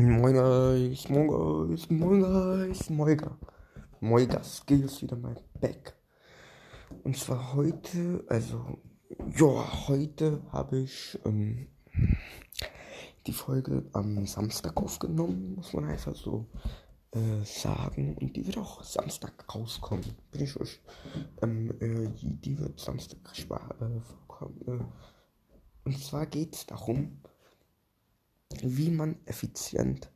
Moin guys, moin guys, moin guys, moiga. Moigas, ist wieder mal back. Und zwar heute, also, ja, heute habe ich ähm, die Folge am Samstag aufgenommen, muss man einfach so äh, sagen. Und die wird auch Samstag rauskommen. Bin ich euch. Ähm, äh, die wird Samstag äh, vorkommen. Äh, und zwar geht es darum, wie man effizient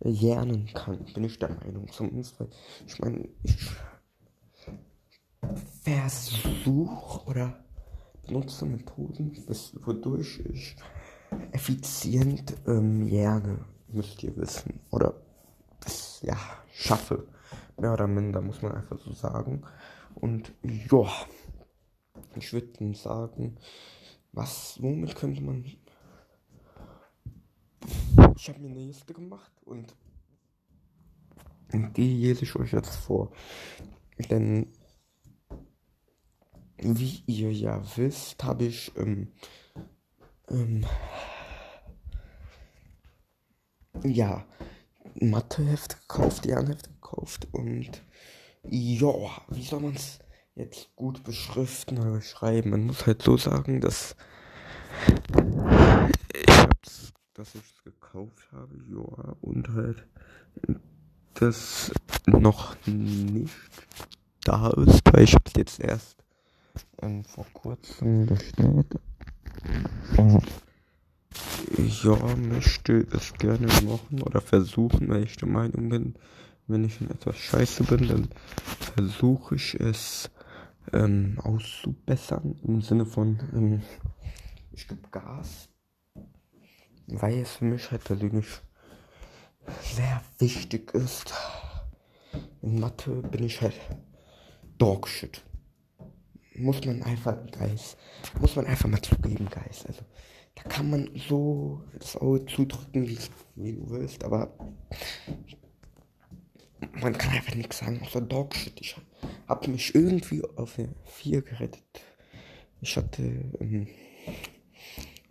lernen kann, bin ich der Meinung. Zumindest, weil ich meine, ich versuche oder benutze Methoden, wodurch ich effizient ähm, lerne, müsst ihr wissen. Oder das, ja, schaffe. Mehr oder minder, muss man einfach so sagen. Und ja, ich würde sagen, was, womit könnte man ich habe mir eine Liste gemacht und die lese ich euch jetzt vor. Denn wie ihr ja wisst, habe ich ähm, ähm, ja Mathehefte gekauft, Lernhefte gekauft und ja, wie soll man es jetzt gut beschriften oder beschreiben? Man muss halt so sagen, dass dass ich es gekauft habe, ja, und halt das noch nicht da ist, weil ich es jetzt erst ähm, vor kurzem bestellt. Und ja, möchte es gerne machen oder versuchen, weil ich der Meinung bin, wenn ich in etwas scheiße bin, dann versuche ich es ähm, auszubessern im Sinne von ähm, ich gebe Gas weil es für mich halt persönlich sehr wichtig ist. In Mathe bin ich halt Dogshit. Muss man einfach, Geist, muss man einfach mal zugeben, Geist. Also, da kann man so das Auge zudrücken, wie, wie du willst, aber man kann einfach nichts sagen außer Dogshit. Ich hab mich irgendwie auf eine 4 gerettet. Ich hatte ähm,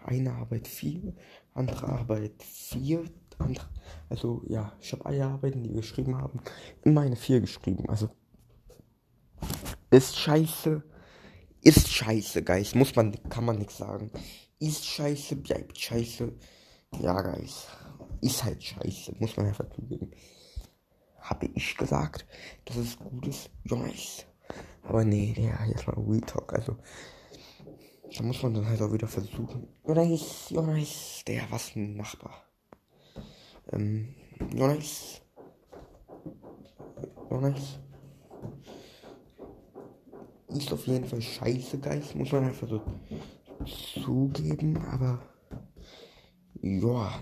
eine Arbeit 4 andere Arbeit 4. Andere, also ja, ich habe alle Arbeiten, die wir geschrieben haben, immer eine 4 geschrieben. Also ist scheiße. Ist scheiße, Geist. Muss man, kann man nichts sagen. Ist scheiße, bleibt scheiße. Ja, Geist. Ist halt scheiße. Muss man einfach zugeben. Habe ich gesagt, dass es gut ist? Jonas. Aber nee, ja, jetzt mal Retalk. Also, da muss man dann halt auch wieder versuchen. Jonas, Jonas, der was ein Nachbar. Ähm, Jonas. Jonas. Ist auf jeden Fall scheiße, Geist, muss man einfach so zugeben, aber ja.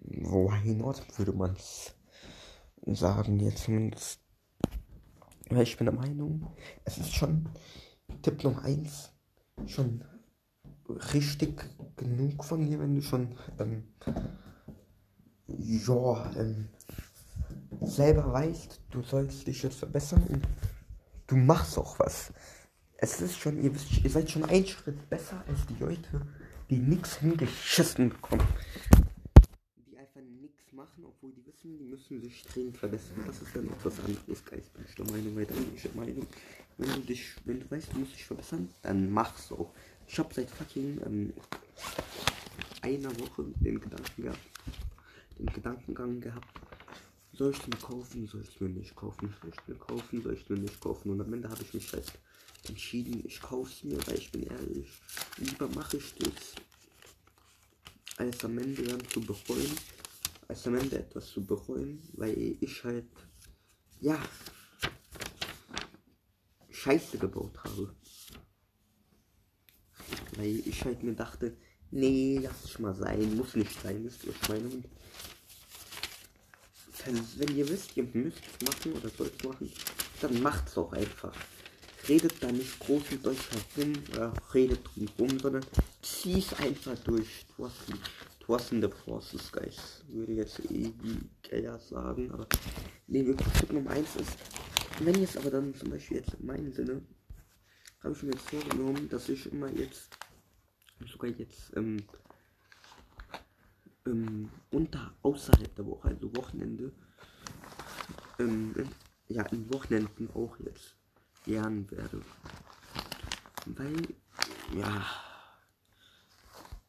Why not, würde man sagen, jetzt zumindest. Weil ich bin der Meinung, es ist schon Tipp Nummer 1 schon richtig genug von dir, wenn du schon ähm, ja, ähm, selber weißt, du sollst dich jetzt verbessern und du machst auch was. Es ist schon, ihr, wisst, ihr seid schon einen Schritt besser als die Leute, die nichts hingeschissen bekommen. Die einfach nichts machen, obwohl die wissen, die müssen sich dringend verbessern. Das ist dann etwas anderes, Geist. Ich der Meinung, weil ich Meinung, wenn du dich, wenn du weißt, du musst dich verbessern, dann mach's auch. Ich habe seit fucking ähm, einer Woche den Gedanken gehabt, den Gedankengang gehabt, soll ich mir kaufen, soll ich mir nicht kaufen, soll ich mir kaufen, soll ich mir nicht kaufen. Und am Ende habe ich mich halt entschieden, ich kauf's mir, weil ich bin ehrlich, lieber mache ich das, als am Ende dann zu bereuen, als am Ende etwas zu bereuen, weil ich halt, ja, Scheiße gebaut habe. Weil ich halt mir dachte, nee, lass es mal sein, muss nicht sein, wisst ihr, was meine? Wenn ihr wisst, ihr müsst es machen oder sollt machen, dann macht's auch einfach. Redet da nicht groß mit euch herum oder redet drum rum, sondern zieh's einfach durch. Du hast, du hast in the process, guys. Würde jetzt eh wie Geller sagen, aber nee, wirklich Tipp Nummer 1 ist, wenn jetzt aber dann zum Beispiel jetzt in meinem Sinne, habe ich mir jetzt vorgenommen, dass ich immer jetzt, sogar jetzt, ähm, ähm, unter außerhalb der Woche, also Wochenende, ähm, ja, in Wochenenden auch jetzt lernen werde. Weil, ja,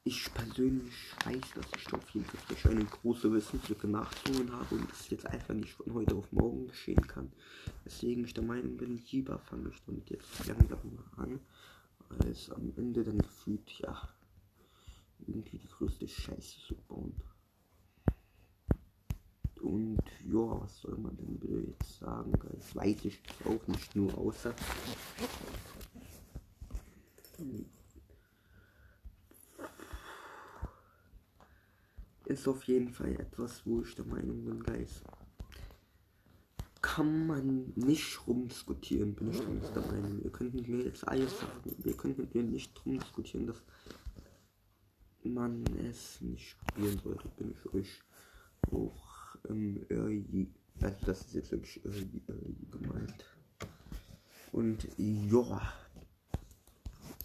ich persönlich weiß, dass ich auf jeden Fall eine große Wissenslücke nachzuholen habe und das jetzt einfach nicht von heute auf morgen geschehen kann. Deswegen ich der Meinung bin, lieber fange ich damit jetzt langsam mal an, als am Ende dann gefühlt, ja, irgendwie die größte Scheiße zu bauen. Und ja, was soll man denn jetzt sagen? Das weiß ich auch nicht nur außer. Ist auf jeden Fall etwas, wo ich der Meinung bin, Guys. Kann man nicht rumdiskutieren, bin ich der Meinung. Ihr könnt mit mir jetzt alles sagen. Ihr könnt mit mir nicht rumdiskutieren, dass man es nicht probieren sollte, bin ich euch auch ähm, irgendwie, also das ist jetzt wirklich irgendwie, irgendwie gemeint. Und ja,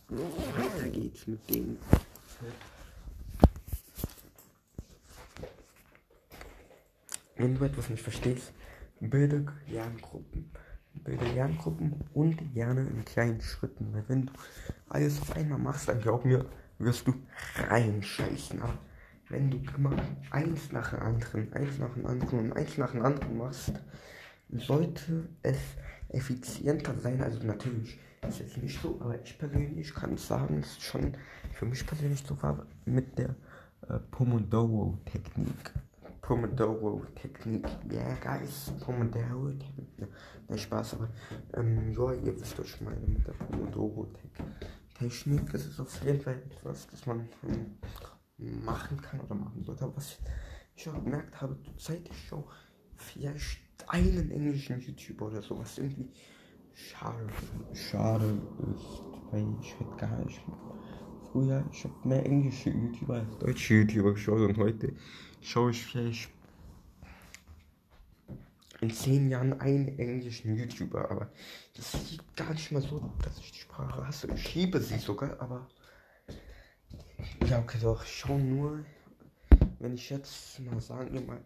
weiter geht's mit dem. Wenn du etwas nicht verstehst, bilde Lerngruppen. Bilde Lerngruppen und gerne in kleinen Schritten. Weil wenn du alles auf einmal machst, dann glaub mir, wirst du reinscheißen. Aber wenn du immer eins nach dem anderen, eins nach dem anderen und eins nach dem anderen machst, sollte es effizienter sein. Also natürlich ist es nicht so, aber ich persönlich kann sagen, es ist schon für mich persönlich so war mit der äh, Pomodoro-Technik. Pomodoro-Technik. Ja, guys, Pomodoro-Technik. Nein, Spaß, aber ähm, ja, ihr wisst doch schon meine mit der Pomodoro-Technik. Technik, das ist auf jeden Fall etwas, das man ähm, machen kann oder machen sollte. Aber was ich auch gemerkt habe, seit ich schon vielleicht einen englischen YouTuber oder sowas irgendwie schade, schade ist, weil ich hätte gar nicht. Früher, ich habe mehr englische YouTuber als deutsche YouTuber geschaut und heute schaue ich vielleicht in zehn Jahren einen englischen YouTuber, aber das liegt gar nicht mal so, dass ich die Sprache hasse. Ich liebe sie sogar, aber ja, okay, doch, schon nur, wenn ich jetzt mal sagen wir mal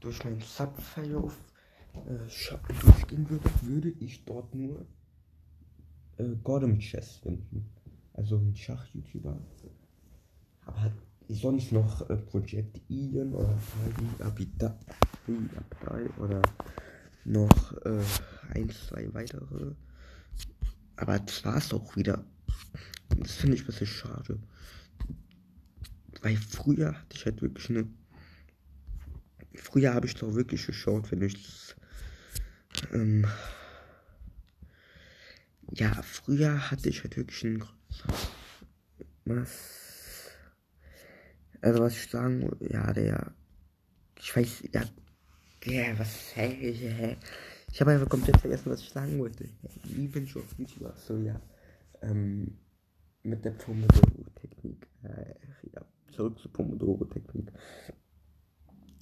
durch meinen Subverlauf äh, durchgehen würde, würde ich dort nur äh, Gordon Chess finden. Also ein Schach-YouTuber. Aber sonst noch äh, Project Ian oder Abida oder noch äh, ein, zwei weitere. Aber das war es auch wieder. Das finde ich ein bisschen schade. Weil früher hatte ich halt wirklich eine. Früher habe ich doch wirklich geschaut, wenn ich. Ähm, ja, früher hatte ich halt wirklich ein. Was? Also was ich sagen, ja, der. Ich weiß, ja, ja, was, hä, hä, Ich habe einfach komplett vergessen, was ich sagen wollte. Wie bin ich auf YouTube? So, ja. Ähm, mit der Pomodoro-Technik. Äh, ja, zurück zur Pomodoro-Technik.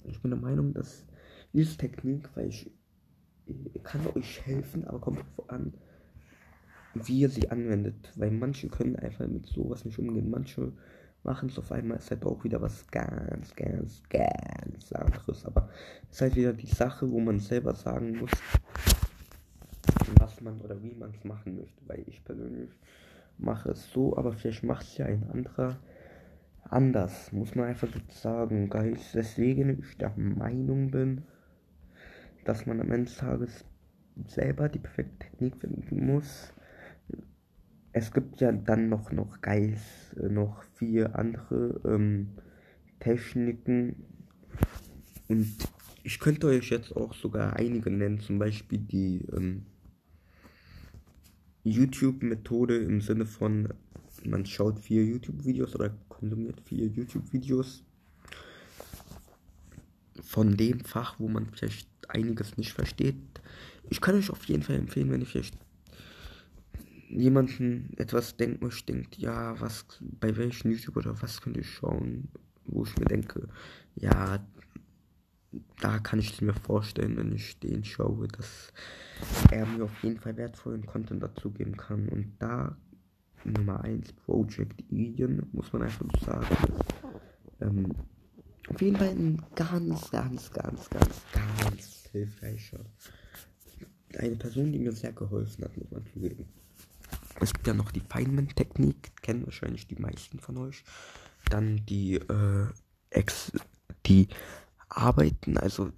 Ich bin der Meinung, dass diese Technik, weil ich, ich kann euch helfen, aber kommt darauf an, wie ihr sie anwendet. Weil manche können einfach mit sowas nicht umgehen. Manche machen es auf einmal, ist halt auch wieder was ganz, ganz, ganz anderes. Aber es ist halt wieder die Sache, wo man selber sagen muss, was man oder wie man es machen möchte. Weil ich persönlich mache es so, aber vielleicht macht es ja ein anderer anders. Muss man einfach so sagen, Guys. Deswegen ich der Meinung bin, dass man am Ende des Tages selber die perfekte Technik finden muss es gibt ja dann noch, noch Geist, äh, noch vier andere ähm, Techniken. Und ich könnte euch jetzt auch sogar einige nennen, zum Beispiel die ähm, YouTube-Methode im Sinne von, man schaut vier YouTube-Videos oder konsumiert vier YouTube-Videos von dem Fach, wo man vielleicht einiges nicht versteht. Ich kann euch auf jeden Fall empfehlen, wenn ihr vielleicht jemanden etwas denkt euch denkt, ja, was, bei welchem YouTube oder was könnte ich schauen, wo ich mir denke, ja, da kann ich mir vorstellen, wenn ich den schaue, dass er mir auf jeden Fall wertvollen Content dazu geben kann. Und da Nummer 1 Project Eden, muss man einfach so sagen, ähm, Auf jeden Fall ein ganz, ganz, ganz, ganz, ganz hilfreicher. Eine Person, die mir sehr geholfen hat, muss man zugeben. Es gibt ja noch die Feynman-Technik, kennen wahrscheinlich die meisten von euch. Dann die, äh, Ex die Arbeiten, also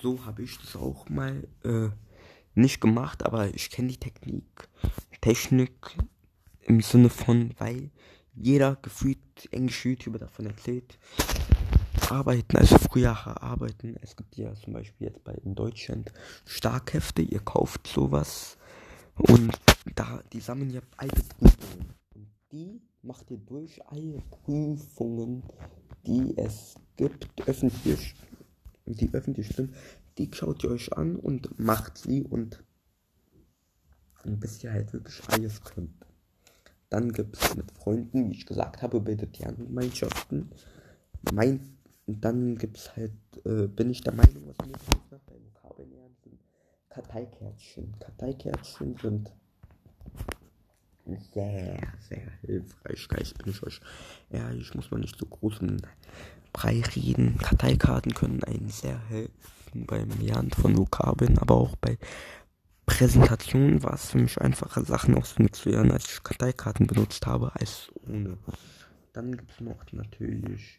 so habe ich das auch mal äh, nicht gemacht, aber ich kenne die Technik. Technik im Sinne von, weil jeder gefühlt englische YouTuber davon erzählt. Arbeiten, also früher arbeiten. Es gibt ja zum Beispiel jetzt bei in Deutschland Starkhefte, ihr kauft sowas und da, die sammeln ja alte Prüfungen. Und die macht ihr durch alle Prüfungen, die es gibt, öffentlich, die öffentlich sind, die schaut ihr euch an und macht sie und bis ihr halt wirklich alles könnt. Dann gibt es mit Freunden, wie ich gesagt habe, bildet Gemeinschaften. Mein, dann gibt es halt, äh, bin ich der Meinung, was mir nach bei Vokabeln lernen Karteikärtchen. Karteikärtchen sind sehr, sehr hilfreich. Geist bin ich euch ehrlich, muss man nicht so großen Brei reden. Karteikarten können einen sehr helfen beim Lernen von Vokabeln, aber auch bei Präsentationen war es für mich einfacher, Sachen auswendig zu lernen, als ich Karteikarten benutzt habe, als ohne. Dann gibt es noch natürlich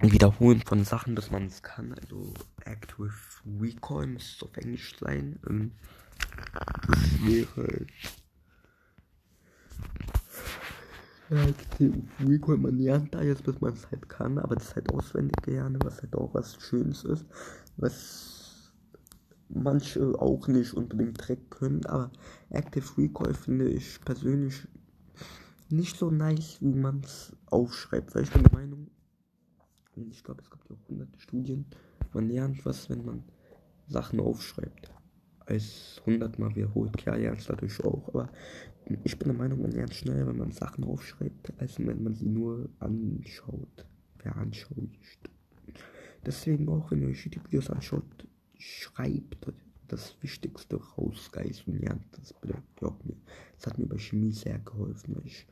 Wiederholen von Sachen, dass man es kann. Also Active Recall müsste auf Englisch sein. Ähm, das wäre Active Recall, man lernt da jetzt, bis man es halt kann, aber das ist halt auswendig gerne, was halt auch was Schönes ist, was manche auch nicht unbedingt direkt können, aber Active Recall finde ich persönlich nicht so nice, wie man es aufschreibt, weil ich bin der Meinung, und ich glaube, es gibt ja auch hunderte Studien, man lernt was, wenn man Sachen aufschreibt als hundertmal wiederholt. Klar lernst dadurch auch, aber ich bin der Meinung, man lernt schneller, wenn man Sachen aufschreibt, als wenn man sie nur anschaut, veranschaulicht. Deswegen auch, wenn ihr euch die Videos anschaut, schreibt das Wichtigste raus, Guys, und lernt das. Glaubt mir. Das hat mir bei Chemie sehr geholfen. Ich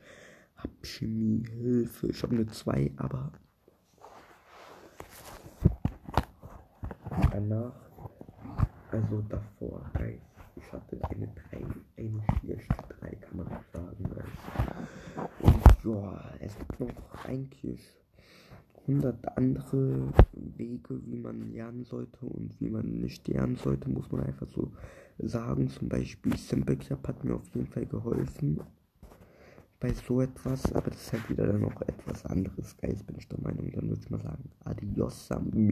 habe Chemie Hilfe. Ich habe eine 2, aber danach, also davor, Guys, ich hatte eine 3, eine schlechte 3, kann man sagen. Und ja, es gibt noch eigentlich 100 andere Wege, wie man lernen sollte und wie man nicht lernen sollte, muss man einfach so sagen. Zum Beispiel Simple Club hat mir auf jeden Fall geholfen bei so etwas, aber das ist halt wieder dann noch etwas anderes. Geist bin ich der Meinung. Dann würde ich mal sagen, adios, Sambi.